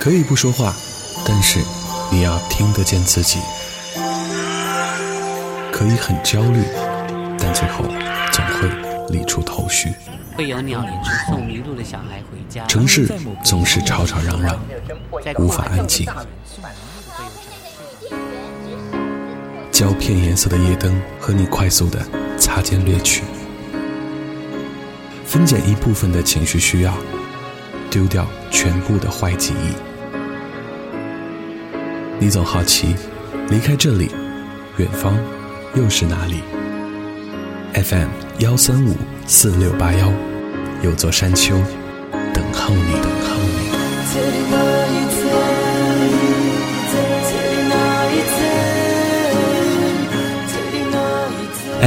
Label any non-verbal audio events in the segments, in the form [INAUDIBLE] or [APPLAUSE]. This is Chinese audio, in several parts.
可以不说话，但是你要听得见自己。可以很焦虑，但最后总会理出头绪。会有鸟送迷路的小孩回家。城市总是吵吵嚷嚷，无法安静。胶片颜色的夜灯和你快速的擦肩掠去，分拣一部分的情绪需要，丢掉全部的坏记忆。你总好奇，离开这里，远方又是哪里？FM 幺三五四六八幺，有座山丘等候你，等候你。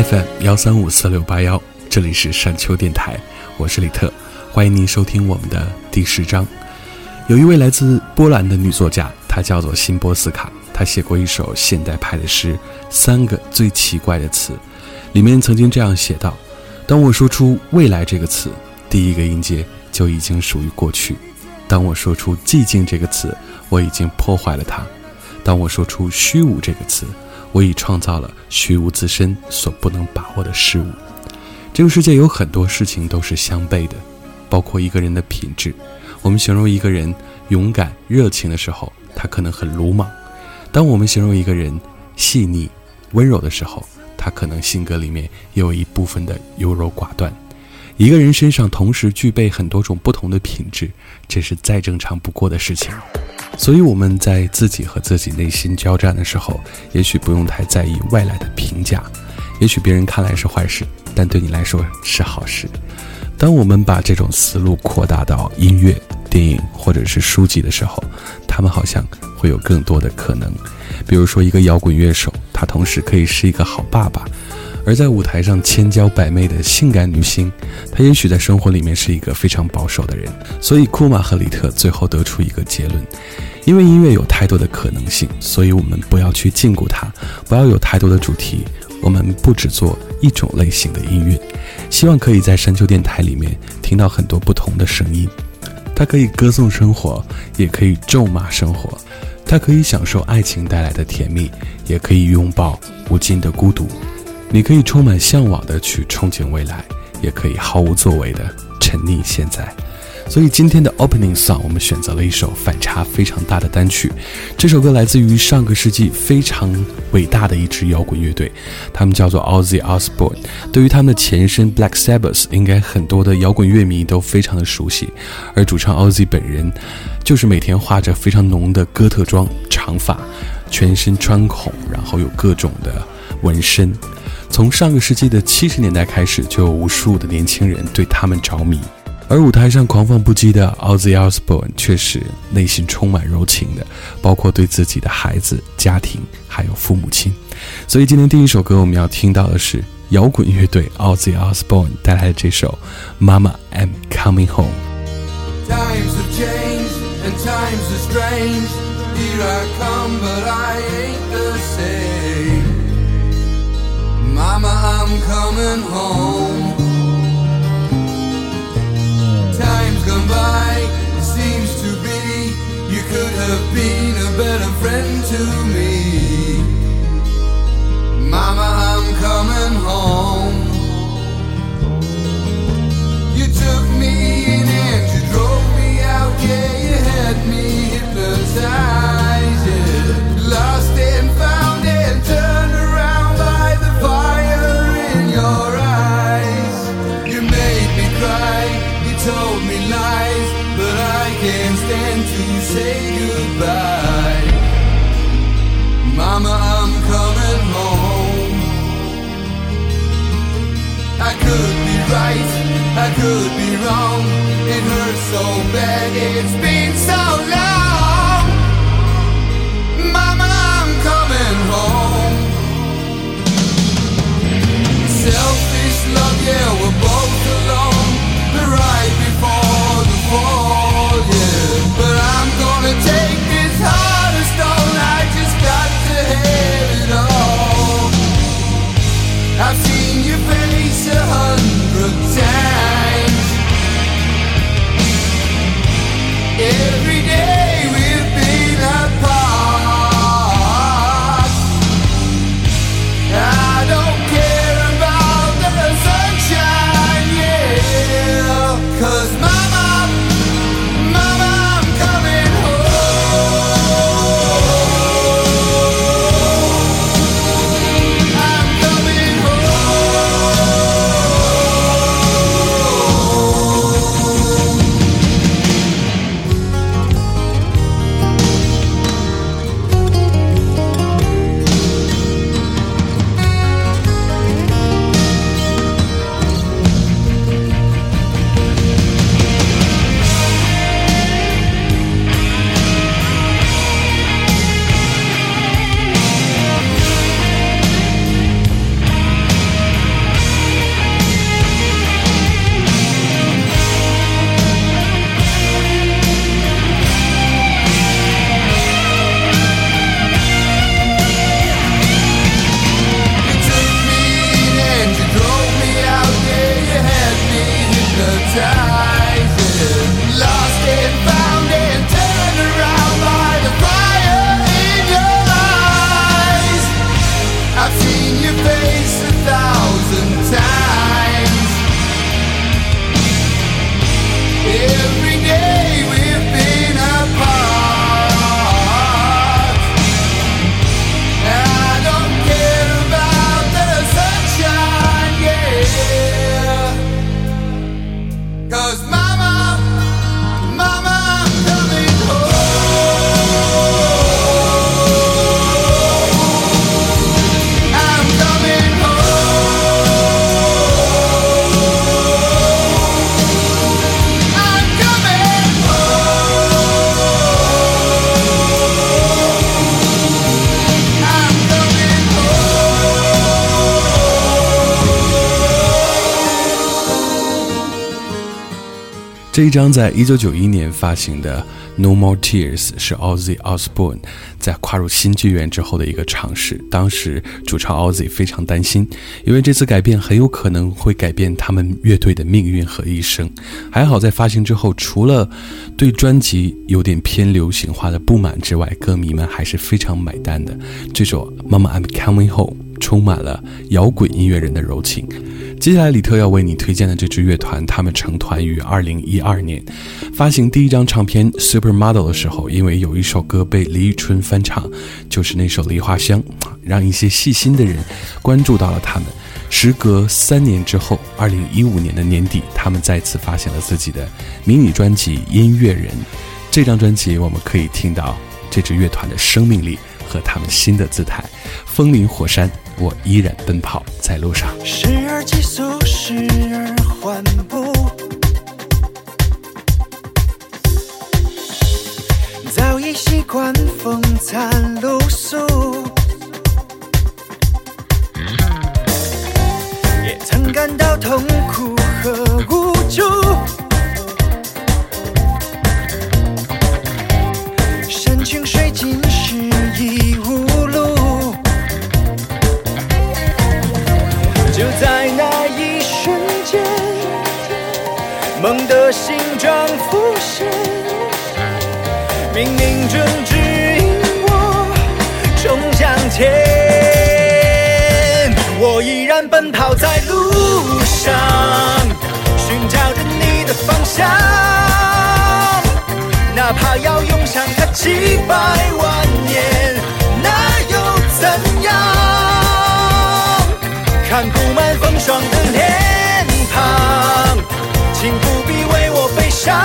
FM 幺三五四六八幺，这里是山丘电台，我是李特，欢迎您收听我们的第十章。有一位来自波兰的女作家。他叫做辛波斯卡，他写过一首现代派的诗，《三个最奇怪的词》，里面曾经这样写道：“当我说出未来这个词，第一个音节就已经属于过去；当我说出寂静这个词，我已经破坏了它；当我说出虚无这个词，我已创造了虚无自身所不能把握的事物。这个世界有很多事情都是相悖的，包括一个人的品质。我们形容一个人勇敢、热情的时候。”他可能很鲁莽。当我们形容一个人细腻、温柔的时候，他可能性格里面也有一部分的优柔寡断。一个人身上同时具备很多种不同的品质，这是再正常不过的事情。所以我们在自己和自己内心交战的时候，也许不用太在意外来的评价。也许别人看来是坏事，但对你来说是好事。当我们把这种思路扩大到音乐。电影或者是书籍的时候，他们好像会有更多的可能。比如说，一个摇滚乐手，他同时可以是一个好爸爸；而在舞台上千娇百媚的性感女星，她也许在生活里面是一个非常保守的人。所以，库玛和里特最后得出一个结论：因为音乐有太多的可能性，所以我们不要去禁锢它，不要有太多的主题。我们不只做一种类型的音乐，希望可以在山丘电台里面听到很多不同的声音。它可以歌颂生活，也可以咒骂生活；它可以享受爱情带来的甜蜜，也可以拥抱无尽的孤独。你可以充满向往的去憧憬未来，也可以毫无作为的沉溺现在。所以今天的 opening song，我们选择了一首反差非常大的单曲。这首歌来自于上个世纪非常伟大的一支摇滚乐队，他们叫做 Ozzy Osbourne。对于他们的前身 Black Sabbath，应该很多的摇滚乐迷都非常的熟悉。而主唱 Ozzy 本人，就是每天化着非常浓的哥特妆，长发，全身穿孔，然后有各种的纹身。从上个世纪的七十年代开始，就有无数的年轻人对他们着迷。而舞台上狂放不羁的 Ozzy Osbourne 却是内心充满柔情的，包括对自己的孩子、家庭还有父母亲。所以今天第一首歌我们要听到的是摇滚乐队 Ozzy Osbourne 带来的这首《Mama I'm Coming Home》。Times have changed and times are strange. Here I come, but I ain't the same. Mama, I'm coming home. By. It seems to be you could have been a better friend to me. Mama, I'm coming home. You took me in and you drove me out. Yeah, you had me hypnotized. So bad, it's been so 这一张在一九九一年发行的《No More Tears》是 Ozzy Osbourne 在跨入新剧院之后的一个尝试。当时主唱 Ozzy 非常担心，因为这次改变很有可能会改变他们乐队的命运和一生。还好在发行之后，除了对专辑有点偏流行化的不满之外，歌迷们还是非常买单的。这首《Mama I'm Coming Home》充满了摇滚音乐人的柔情。接下来，李特要为你推荐的这支乐团，他们成团于二零一二年，发行第一张唱片《Supermodel》的时候，因为有一首歌被李宇春翻唱，就是那首《梨花香》，让一些细心的人关注到了他们。时隔三年之后，二零一五年的年底，他们再次发行了自己的迷你专辑《音乐人》。这张专辑，我们可以听到这支乐团的生命力和他们新的姿态。风林火山。我依然奔跑在路上。时而急速时而缓步。早已习惯风餐露宿。也曾感到痛苦和无助。的形状浮现，冥冥中指引我冲向前。我依然奔跑在路上，寻找着你的方向，哪怕要用上它几百万年，那又怎样？看布满风霜的脸上，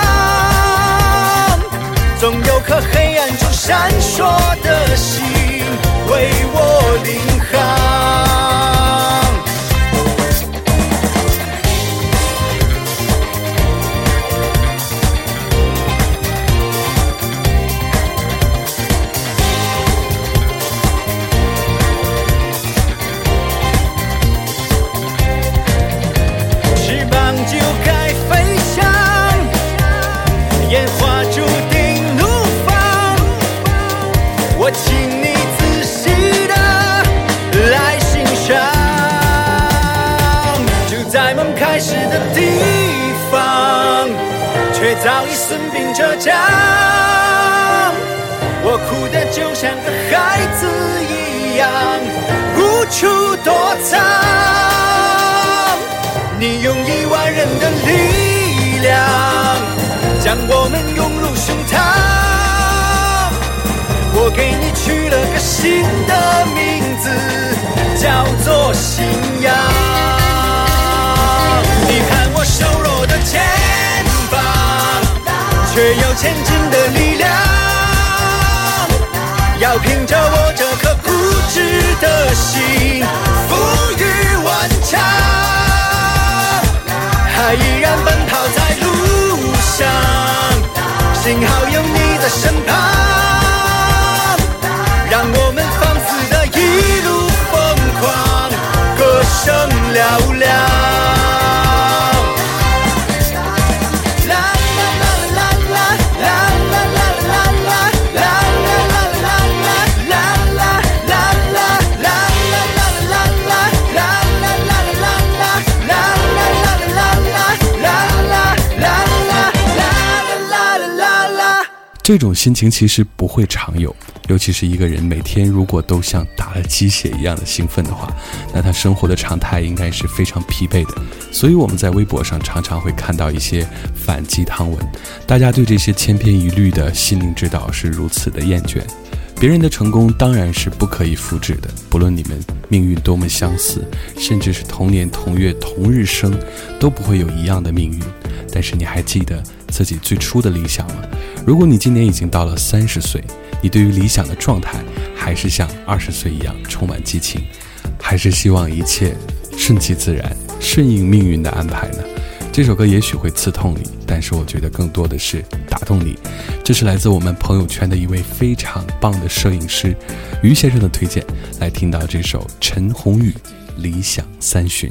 总有颗黑暗中闪烁的心为我领航。损兵折将，我哭得就像个孩子一样，无处躲藏。你用一万人的力量，将我们拥入胸膛。我给你取了个新的名字，叫做信仰。你看我瘦弱的肩。却有前进的力量，要凭着我这颗固执的心，风雨顽强，还依然奔跑在路上，幸好有你在身旁，这种心情其实不会常有，尤其是一个人每天如果都像打了鸡血一样的兴奋的话，那他生活的常态应该是非常疲惫的。所以我们在微博上常常会看到一些反鸡汤文，大家对这些千篇一律的心灵指导是如此的厌倦。别人的成功当然是不可以复制的，不论你们命运多么相似，甚至是同年同月同日生，都不会有一样的命运。但是你还记得自己最初的理想吗？如果你今年已经到了三十岁，你对于理想的状态还是像二十岁一样充满激情，还是希望一切顺其自然、顺应命运的安排呢？这首歌也许会刺痛你，但是我觉得更多的是打动你。这是来自我们朋友圈的一位非常棒的摄影师于先生的推荐，来听到这首陈鸿宇《理想三旬》。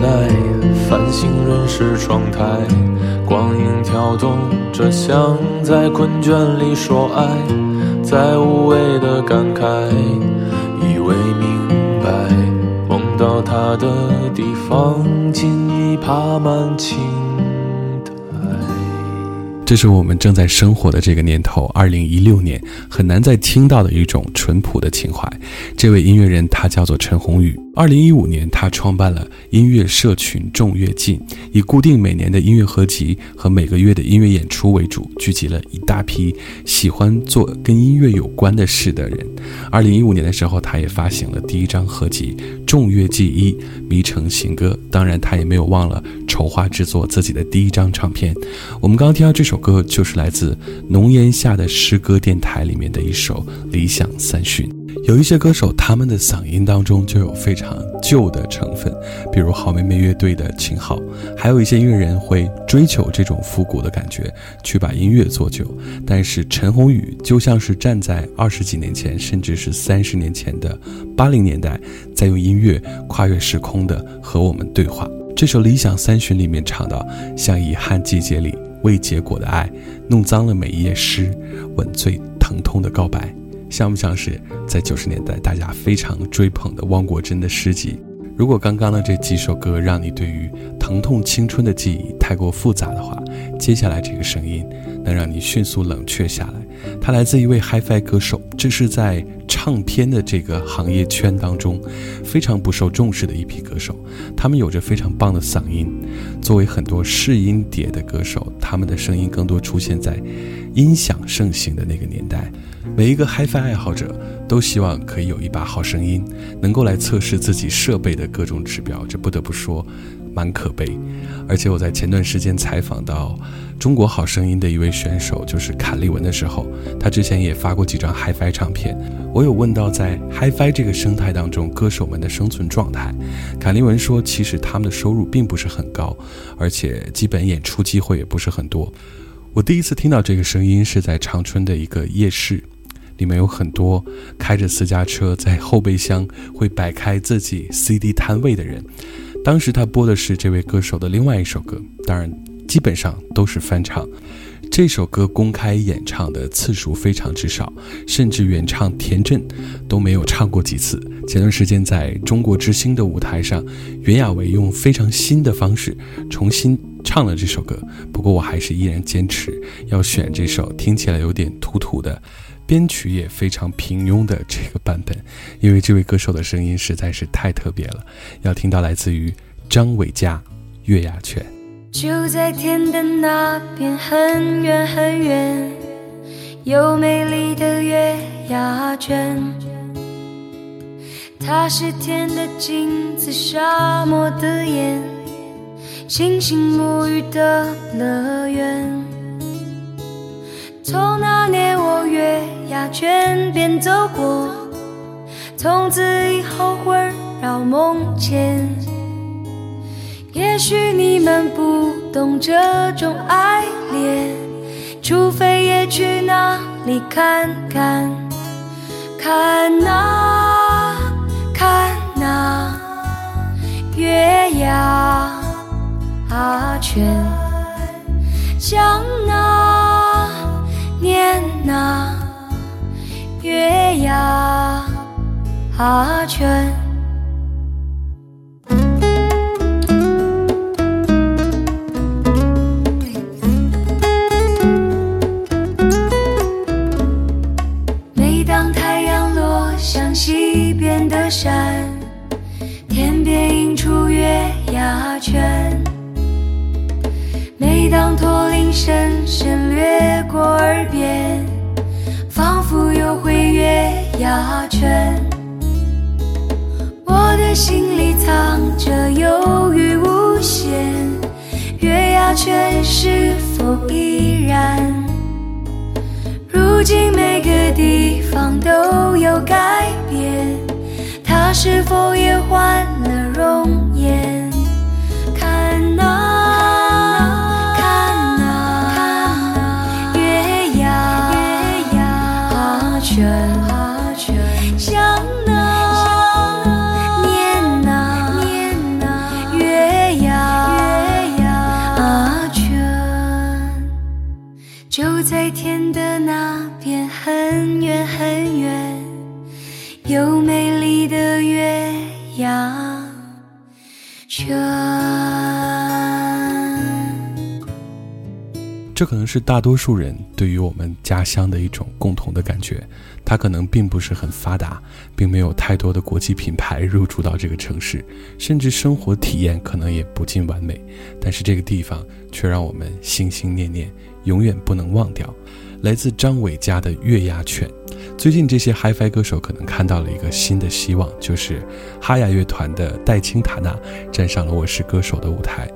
奈繁星润湿窗台，光影跳动着，像在困倦里说爱，在无谓的感慨，以为明白，梦到他的地方，竟已爬满青。这是我们正在生活的这个年头，二零一六年很难再听到的一种淳朴的情怀。这位音乐人他叫做陈鸿宇。二零一五年，他创办了音乐社群众乐进，以固定每年的音乐合集和每个月的音乐演出为主，聚集了一大批喜欢做跟音乐有关的事的人。二零一五年的时候，他也发行了第一张合集《众乐记一迷城行歌》。当然，他也没有忘了筹划制作自己的第一张唱片。我们刚刚听到这首歌，就是来自《浓烟下的诗歌电台》里面的一首《理想三旬》。有一些歌手，他们的嗓音当中就有非常旧的成分，比如好妹妹乐队的秦昊；还有一些音乐人会追求这种复古的感觉，去把音乐做旧。但是陈鸿宇就像是站在二十几年前，甚至是三十年前的八零年代，在用音乐跨越时空的和我们对话。这首《理想三旬》里面唱到：“像遗憾季节里未结果的爱，弄脏了每一页诗，吻最疼痛的告白。”像不像是在九十年代大家非常追捧的汪国真的诗集？如果刚刚的这几首歌让你对于疼痛青春的记忆太过复杂的话，接下来这个声音能让你迅速冷却下来，他来自一位 HiFi 歌手，这是在唱片的这个行业圈当中非常不受重视的一批歌手。他们有着非常棒的嗓音，作为很多试音碟的歌手，他们的声音更多出现在音响盛行的那个年代。每一个 HiFi 爱好者都希望可以有一把好声音，能够来测试自己设备的各种指标。这不得不说。蛮可悲，而且我在前段时间采访到《中国好声音》的一位选手，就是坎利文的时候，他之前也发过几张 HiFi 唱片。我有问到在 HiFi 这个生态当中，歌手们的生存状态。坎利文说，其实他们的收入并不是很高，而且基本演出机会也不是很多。我第一次听到这个声音是在长春的一个夜市，里面有很多开着私家车，在后备箱会摆开自己 CD 摊位的人。当时他播的是这位歌手的另外一首歌，当然基本上都是翻唱。这首歌公开演唱的次数非常之少，甚至原唱田震都没有唱过几次。前段时间在中国之星的舞台上，袁娅维用非常新的方式重新唱了这首歌。不过我还是依然坚持要选这首听起来有点土土的。编曲也非常平庸的这个版本，因为这位歌手的声音实在是太特别了。要听到来自于张伟嘉《月牙泉》。就在天的那边，很远很远，有美丽的月牙泉。它是天的镜子，沙漠的眼，星星沐浴的乐园。从那年我月牙泉边走过，从此以后魂绕梦牵。也许你们不懂这种爱恋，除非也去那里看看，看那看那月牙泉，像那。念那月牙泉，每当太阳落向西边的山，天边映出月牙泉。当驼铃声声掠过耳边，仿佛又回月牙泉。我的心里藏着忧郁无限，月牙泉是否依然？如今每个地方都有改变，它是否也换了容颜？这可能是大多数人对于我们家乡的一种共同的感觉。它可能并不是很发达，并没有太多的国际品牌 [LAUGHS] 入驻到这个城市，甚至生活体验可能也不尽完美。但是这个地方却让我们心心念念，永远不能忘掉。来自张伟家的《月牙泉》。最近这些 HiFi 歌手可能看到了一个新的希望，就是哈雅乐团的戴青塔娜站上了《我是歌手》的舞台。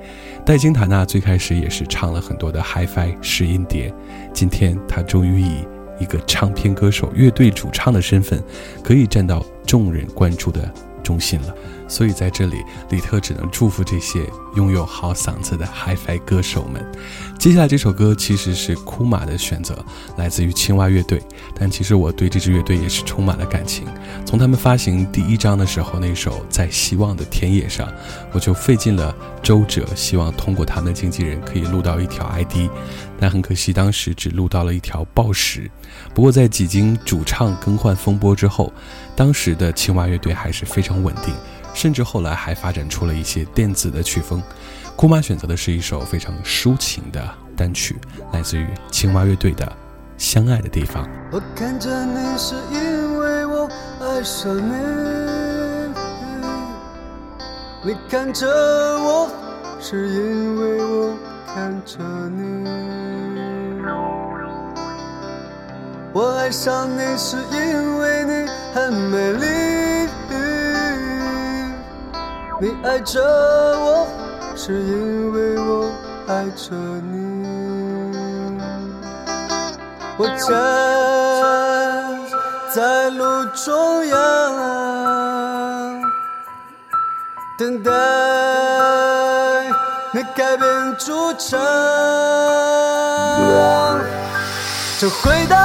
戴金塔娜最开始也是唱了很多的 HiFi 试音碟，今天她终于以一个唱片歌手、乐队主唱的身份，可以站到众人关注的中心了。所以在这里，李特只能祝福这些拥有好嗓子的 HiFi 歌手们。接下来这首歌其实是库马的选择，来自于青蛙乐队。但其实我对这支乐队也是充满了感情。从他们发行第一张的时候，那首《在希望的田野上》，我就费尽了周折，希望通过他们的经纪人可以录到一条 ID，但很可惜当时只录到了一条报时。不过在几经主唱更换风波之后，当时的青蛙乐队还是非常稳定。甚至后来还发展出了一些电子的曲风。库玛选择的是一首非常抒情的单曲，来自于青蛙乐队的《相爱的地方。我看着你是因为我爱上你，你看着我是因为我看着你。我爱上你是因为你很美丽，你爱着我是因为我爱着你。我站在路中央，等待你改变主张，就回到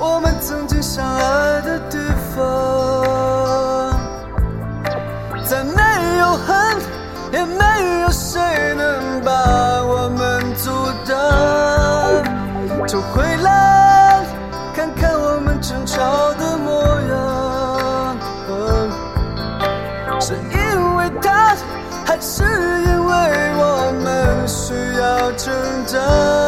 我们曾经相爱的地方，着。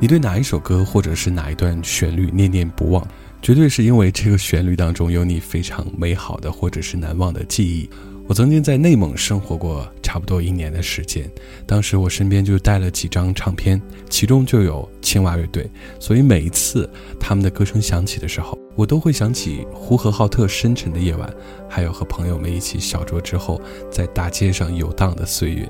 你对哪一首歌或者是哪一段旋律念念不忘，绝对是因为这个旋律当中有你非常美好的或者是难忘的记忆。我曾经在内蒙生活过差不多一年的时间，当时我身边就带了几张唱片，其中就有青蛙乐队，所以每一次他们的歌声响起的时候，我都会想起呼和浩特深沉的夜晚，还有和朋友们一起小酌之后在大街上游荡的岁月。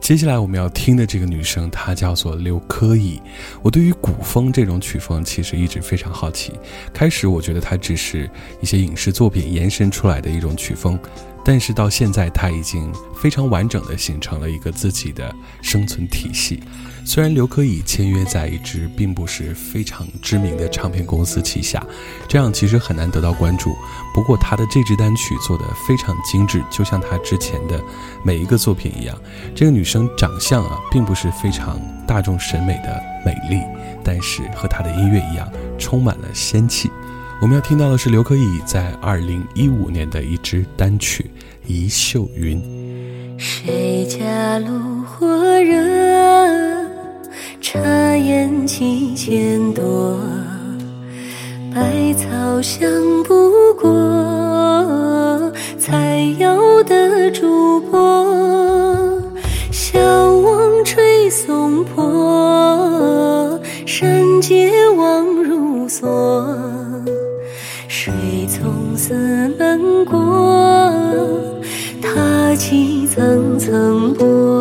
接下来我们要听的这个女生，她叫做刘珂矣。我对于古风这种曲风其实一直非常好奇。开始我觉得它只是一些影视作品延伸出来的一种曲风，但是到现在它已经非常完整的形成了一个自己的生存体系。虽然刘珂矣签约在一支并不是非常知名的唱片公司旗下，这样其实很难得到关注。不过她的这支单曲做得非常精致，就像她之前的每一个作品一样。这个女生长相啊，并不是非常大众审美的美丽，但是和她的音乐一样，充满了仙气。我们要听到的是刘珂矣在二零一五年的一支单曲《一袖云》。谁家炉火热，茶烟几千朵，百草香不过采药的竹柏，小王吹松坡，山皆望如锁，水从寺门过，踏起层层波。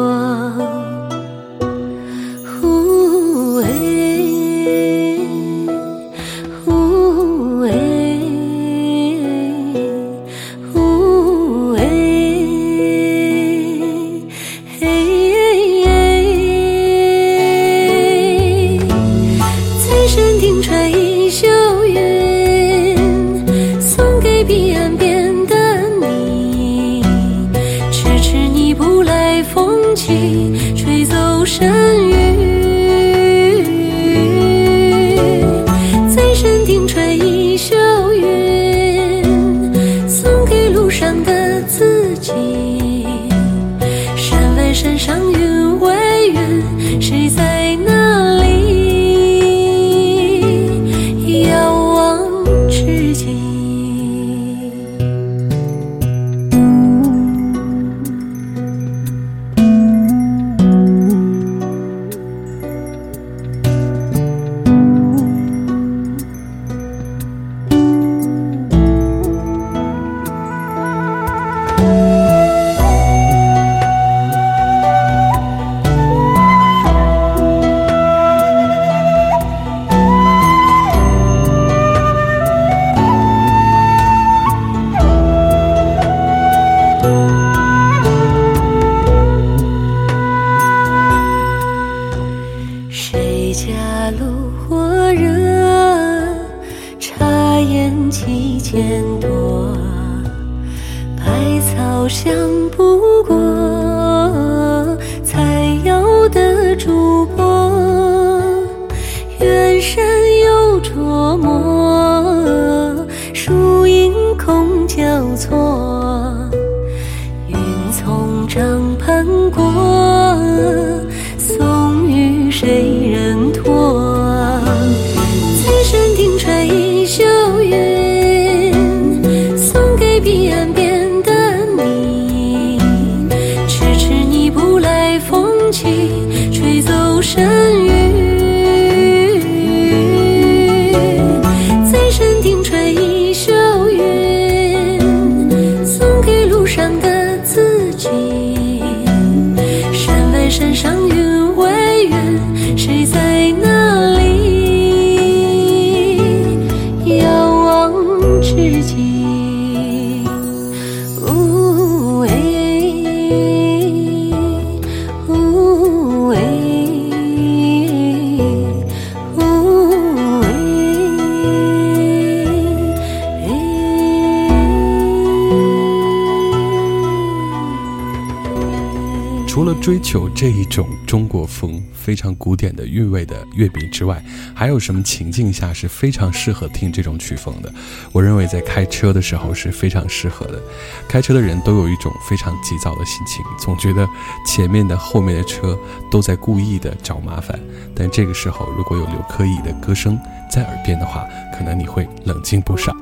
的韵味的乐饼之外，还有什么情境下是非常适合听这种曲风的？我认为在开车的时候是非常适合的。开车的人都有一种非常急躁的心情，总觉得前面的、后面的车都在故意的找麻烦。但这个时候，如果有刘珂矣的歌声在耳边的话，可能你会冷静不少。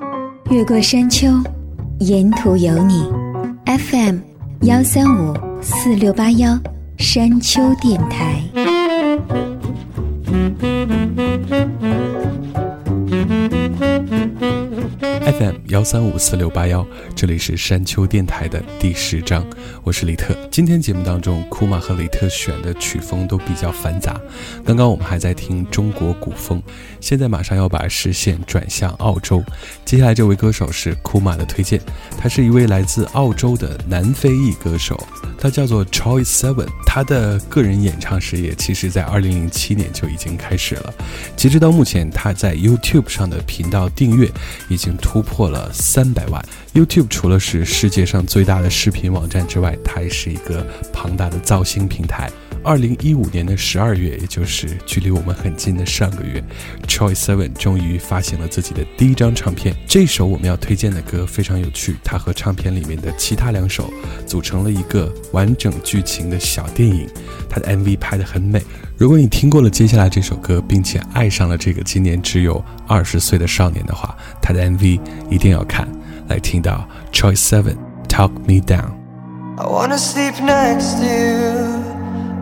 越过山丘，沿途有你。FM 幺三五四六八幺。山丘电台。FM 幺三五四六八幺，这里是山丘电台的第十章，我是李特。今天节目当中，库玛和李特选的曲风都比较繁杂。刚刚我们还在听中国古风，现在马上要把视线转向澳洲。接下来这位歌手是库玛的推荐，他是一位来自澳洲的南非裔歌手，他叫做 Choice Seven。他的个人演唱事业其实在二零零七年就已经开始了，截止到目前，他在 YouTube 上的频道订阅已经突。破了三百万。YouTube 除了是世界上最大的视频网站之外，它还是一个庞大的造星平台。二零一五年的十二月，也就是距离我们很近的上个月，Choice Seven 终于发行了自己的第一张唱片。这首我们要推荐的歌非常有趣，它和唱片里面的其他两首组成了一个完整剧情的小电影。它的 MV 拍得很美。如果你听过了接下来这首歌，并且爱上了这个今年只有二十岁的少年的话，他的 MV 一定要看。来听到 Choice Seven Talk Me Down。I wanna sleep next to you,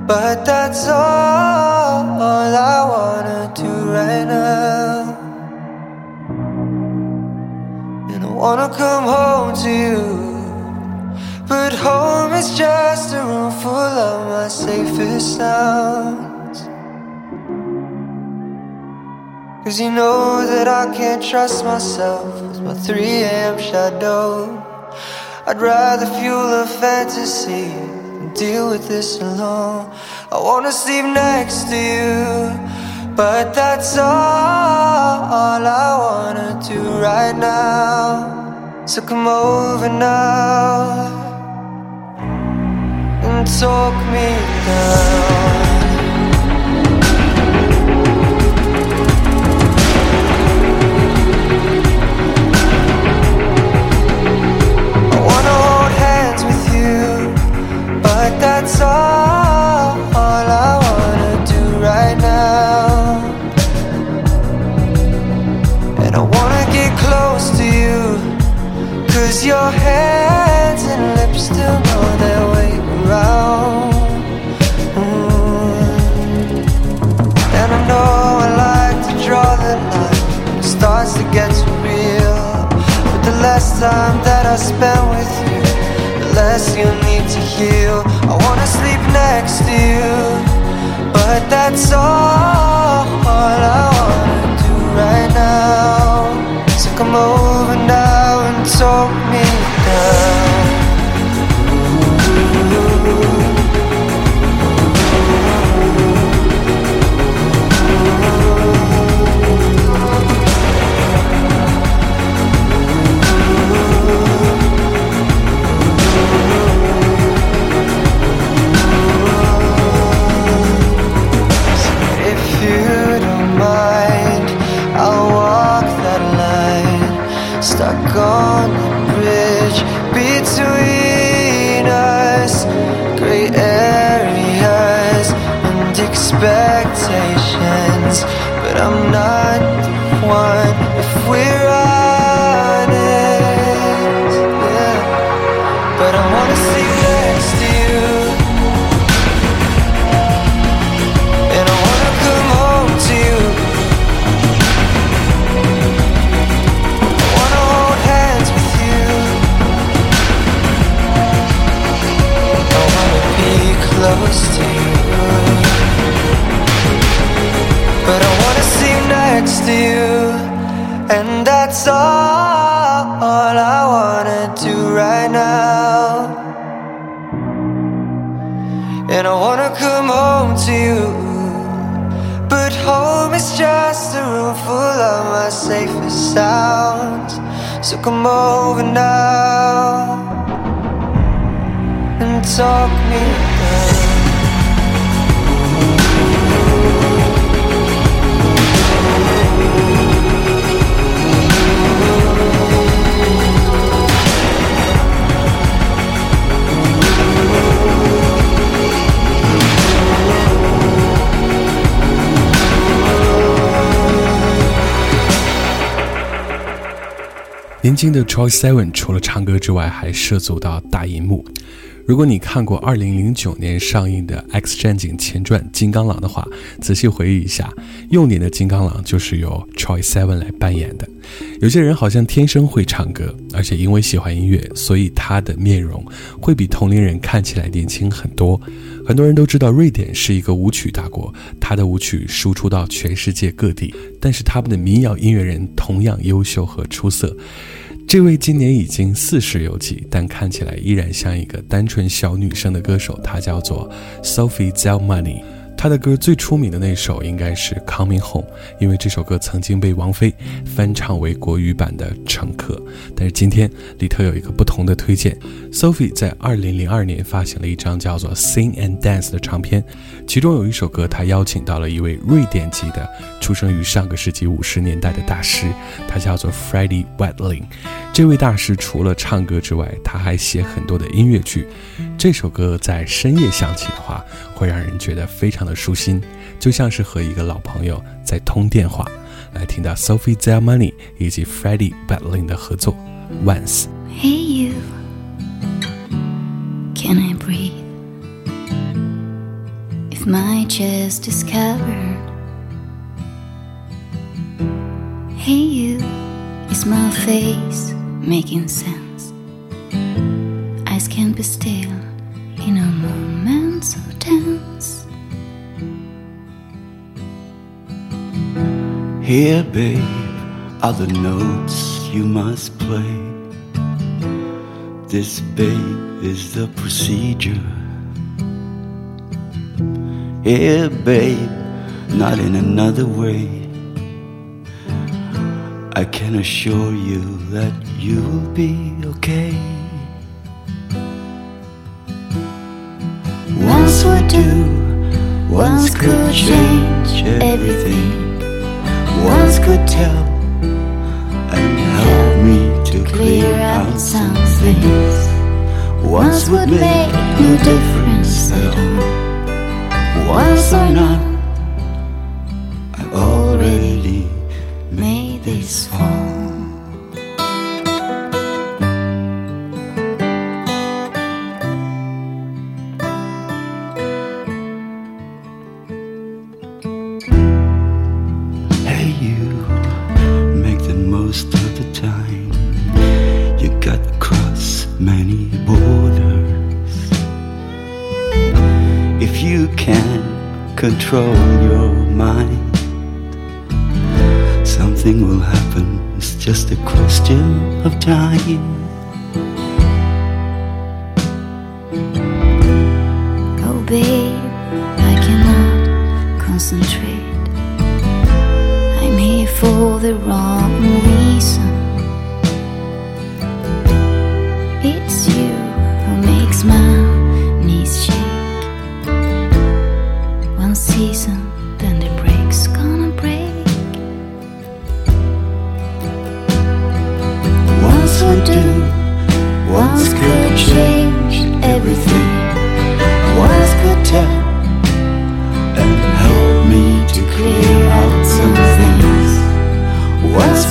but that's all. I wanna do right now. And I wanna come home to you. But home is just a room full of my safest sounds. Cause you know that I can't trust myself with my 3 a.m. shadow. I'd rather fuel a fantasy deal with this alone. I wanna sleep next to you, but that's all, I wanna do right now. So come over now and talk me down. I wanna hold hands with you, that's all, all I wanna do right now. And I wanna get close to you, cause your hands and lips still know their way around. Mm. And I know I like to draw the line it starts to get too real. But the less time that I spend with you, less you need to heal. I wanna sleep next to you, but that's all, all I wanna do right now. So come over now and talk me down. 年轻的 Troy Seven 除了唱歌之外，还涉足到大荧幕。如果你看过2009年上映的《X 战警前传：金刚狼》的话，仔细回忆一下，幼年的金刚狼就是由 Troy Seven 来扮演的。有些人好像天生会唱歌，而且因为喜欢音乐，所以他的面容会比同龄人看起来年轻很多。很多人都知道瑞典是一个舞曲大国，他的舞曲输出到全世界各地，但是他们的民谣音乐人同样优秀和出色。这位今年已经四十有几，但看起来依然像一个单纯小女生的歌手，她叫做 Sophie Zelmani。他的歌最出名的那首应该是《Coming Home》，因为这首歌曾经被王菲翻唱为国语版的《乘客》。但是今天里特有一个不同的推荐，Sophie 在2002年发行了一张叫做《Sing and Dance》的唱片，其中有一首歌，她邀请到了一位瑞典籍的、出生于上个世纪五十年代的大师，他叫做 Freddie Wadling。这位大师除了唱歌之外，他还写很多的音乐剧。这首歌在深夜响起的话，会让人觉得非常的舒心，就像是和一个老朋友在通电话。来听到 Sophie Zelmani 以及 Freddie Wadling 的合作《Once》。Hey, you. Can I breathe? If my chest is covered, Hey, you, is my face making sense? Eyes can't be still in a moment so tense. Here, babe, are the notes you must play. This, babe, is the procedure. Here, babe, not in another way. I can assure you that you'll be okay. Once would do, once could change everything. Once could tell and help me to Clear out some things. Once would make no difference at all. Once or not, peaceful.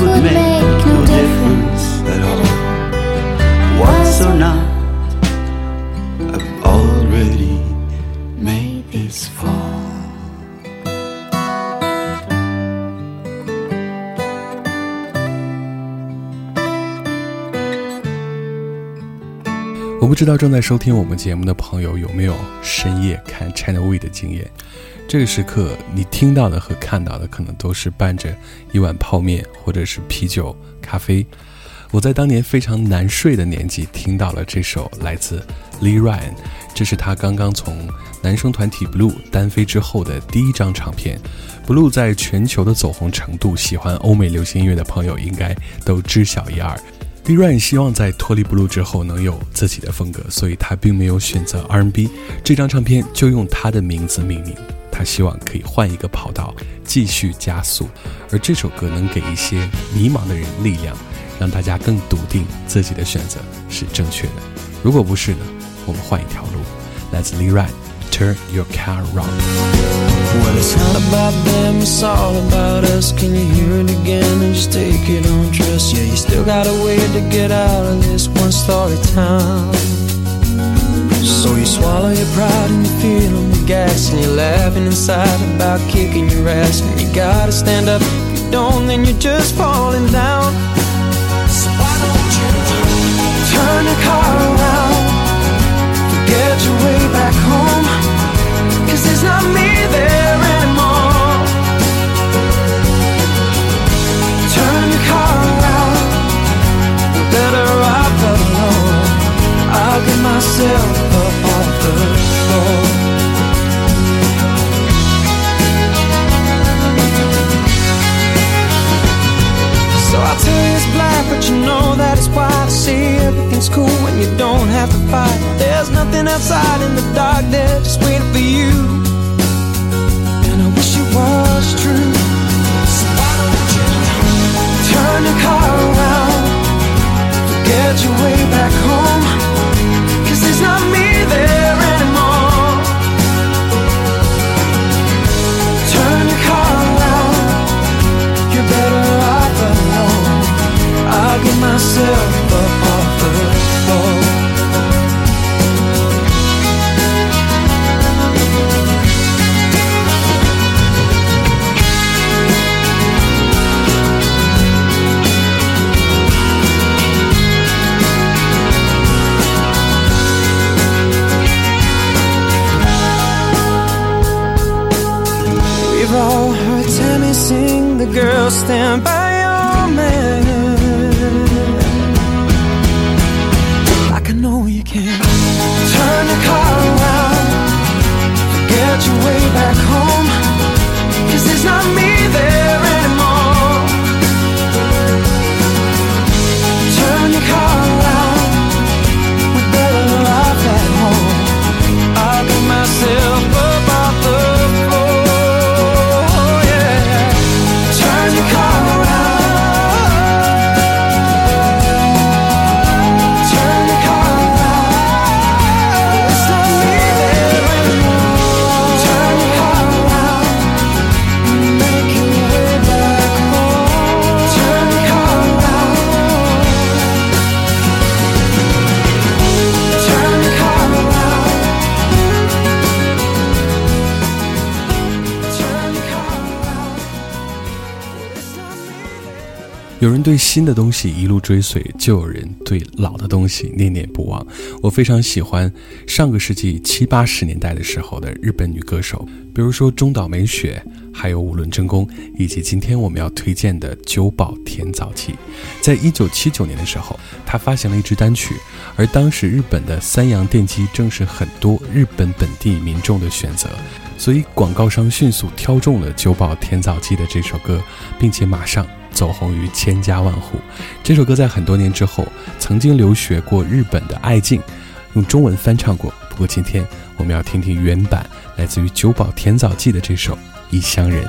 Would make no difference at all. Once or not, I've already made this fall. 我不知道正在收听我们节目的朋友有没有深夜看 China V 的经验。这个时刻，你听到的和看到的可能都是伴着一碗泡面，或者是啤酒、咖啡。我在当年非常难睡的年纪，听到了这首来自 Lee Ryan，这是他刚刚从男生团体 Blue 单飞之后的第一张唱片。Blue 在全球的走红程度，喜欢欧美流行音乐的朋友应该都知晓一二。Lee Ryan 希望在脱离 Blue 之后能有自己的风格，所以他并没有选择 R&B，这张唱片就用他的名字命名。他希望可以换一个跑道，继续加速，而这首歌能给一些迷茫的人力量，让大家更笃定自己的选择是正确的。如果不是呢，我们换一条路。来自 Lee Ryan，Turn Your Car Around。Well, it's not about them, it's all about us. Can you hear it again and just take it on trust? Yeah, you still got a way to get out of this one story town. So you swallow your pride and you feel on the gas and you're laughing inside about kicking your ass. And you gotta stand up. If you don't, then you're just falling down. So why don't you turn the car around? Not me 有人对新的东西一路追随，就有人对老的东西念念不忘。我非常喜欢上个世纪七八十年代的时候的日本女歌手，比如说中岛美雪，还有五轮真弓，以及今天我们要推荐的久保田早纪。在一九七九年的时候，她发行了一支单曲，而当时日本的三洋电机正是很多日本本地民众的选择。所以广告商迅速挑中了久保田早纪的这首歌，并且马上走红于千家万户。这首歌在很多年之后，曾经留学过日本的爱静用中文翻唱过。不过今天我们要听听原版，来自于久保田早纪的这首《异乡人》。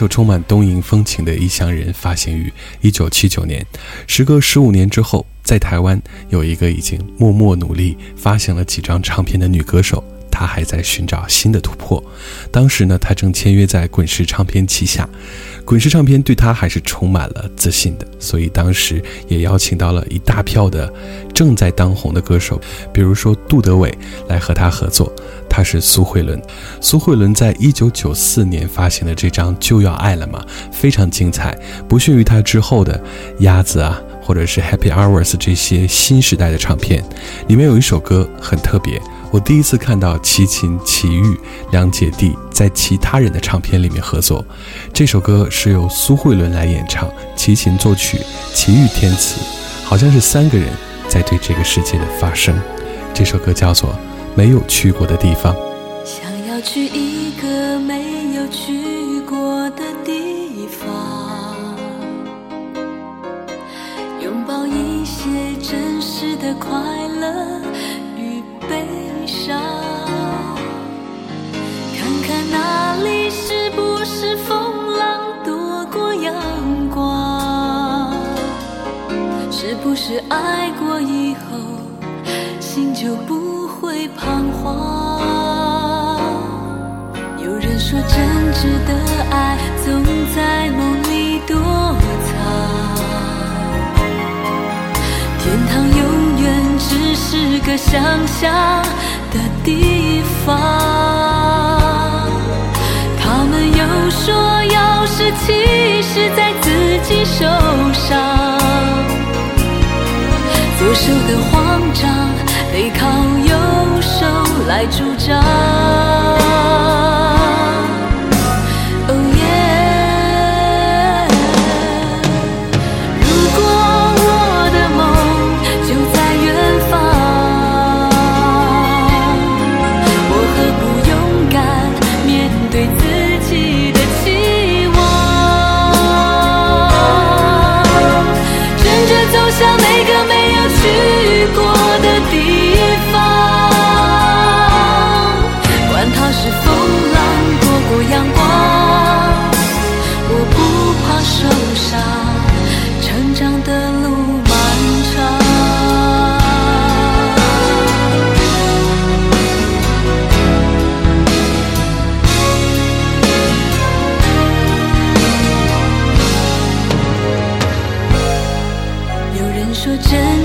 首充满东瀛风情的《异乡人》发行于一九七九年。时隔十五年之后，在台湾有一个已经默默努力发行了几张唱片的女歌手。她还在寻找新的突破。当时呢，她正签约在滚石唱片旗下，滚石唱片对她还是充满了自信的，所以当时也邀请到了一大票的正在当红的歌手，比如说杜德伟来和她合作。他是苏慧伦，苏慧伦在一九九四年发行的这张《就要爱了吗》非常精彩，不逊于他之后的《鸭子》啊，或者是《Happy Hours》这些新时代的唱片。里面有一首歌很特别。我第一次看到齐秦、齐豫两姐弟在其他人的唱片里面合作，这首歌是由苏慧伦来演唱，齐秦作曲，齐豫填词，好像是三个人在对这个世界的发声。这首歌叫做《没有去过的地方》。想要去一个没有去过的地方，拥抱一些真实的快乐与悲伤。看看那里是不是风浪多过阳光？是不是爱过以后心就不会彷徨？有人说真挚的爱总在梦里躲藏，天堂永远只是个想象。的地方，他们又说，钥匙其实在自己手上，左手的慌张背靠手来主张。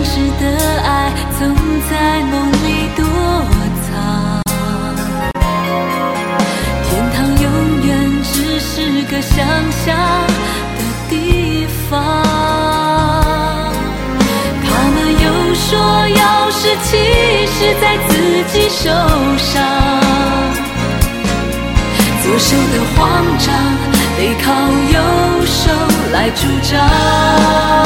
时的爱总在梦里躲藏。天堂永远只是个想象的地方他们又说钥匙其实在自己手上。左手的慌张得靠右手来主张。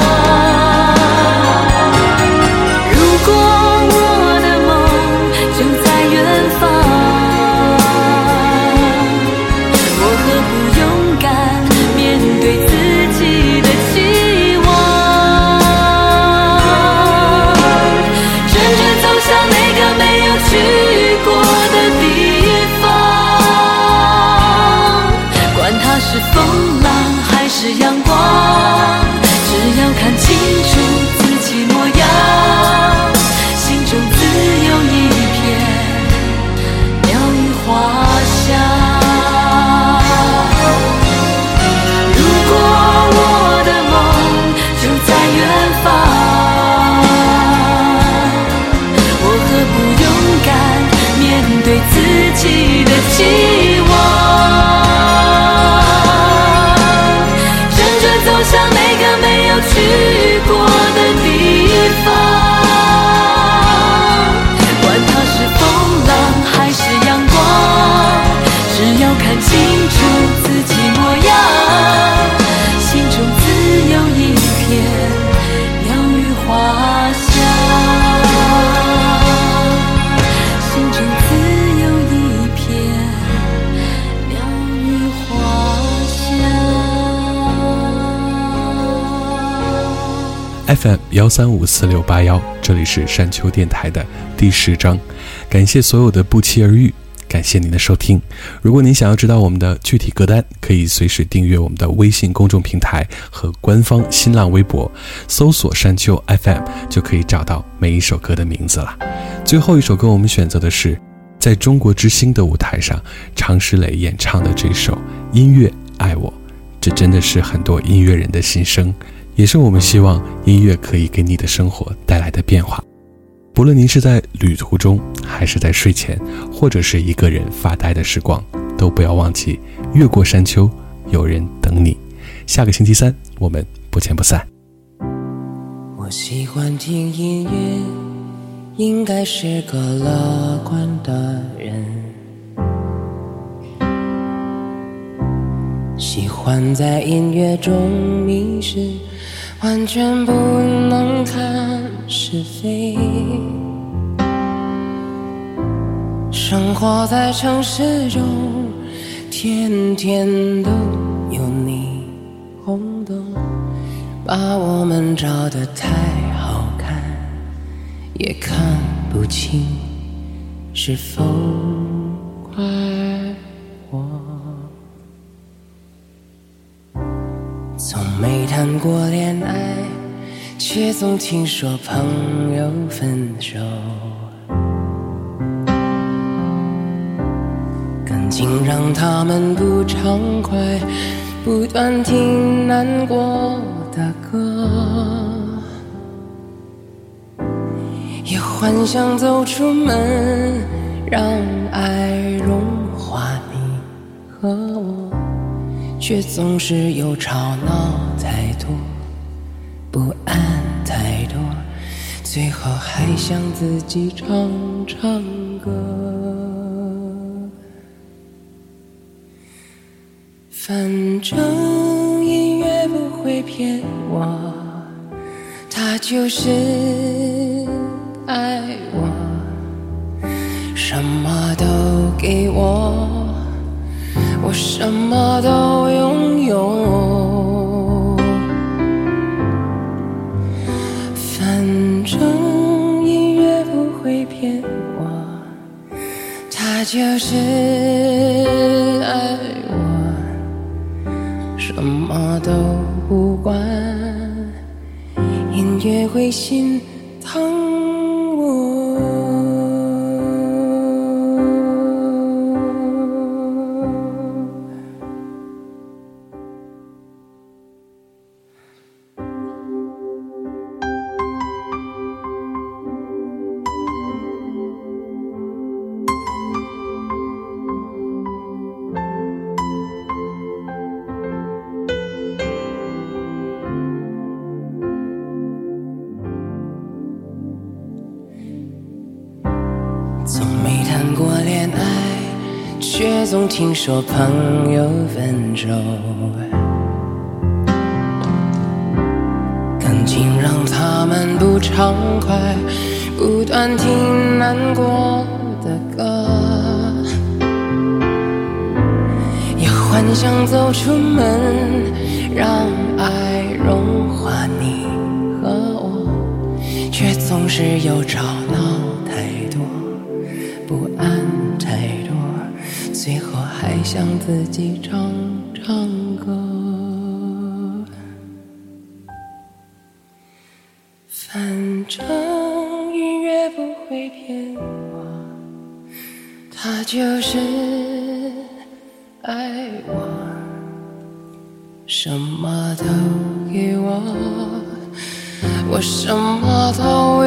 FM 幺三五四六八幺，这里是山丘电台的第十章。感谢所有的不期而遇，感谢您的收听。如果您想要知道我们的具体歌单，可以随时订阅我们的微信公众平台和官方新浪微博，搜索“山丘 FM” 就可以找到每一首歌的名字了。最后一首歌，我们选择的是在中国之星的舞台上，常石磊演唱的这首《音乐爱我》。这真的是很多音乐人的心声，也是我们希望音乐可以给你的生活带来的变化。不论您是在旅途中，还是在睡前，或者是一个人发呆的时光，都不要忘记越过山丘，有人等你。下个星期三，我们不见不散。我喜欢听音乐，应该是个乐观的人。喜欢在音乐中迷失，完全不能看是非。生活在城市中，天天都有霓虹灯，把我们照得太好看，也看不清是否快。从没谈过恋爱，却总听说朋友分手。感情让他们不畅快，不断听难过的歌，也幻想走出门，让爱融化你和我，却总是有吵闹太多，不安太多，最后还想自己唱唱歌。反正音乐不会骗我，它就是爱我，什么都给我，我什么都拥有。反正音乐不会骗我，它就是爱我。什么都不管，音乐会心疼却总听说朋友分手。感情让他们不畅快，不断听难过的歌，也幻想走出门，让爱融化你和我，却总是有吵闹想自己唱唱歌。反正音乐不会骗我，他就是爱我，什么都给我，我什么都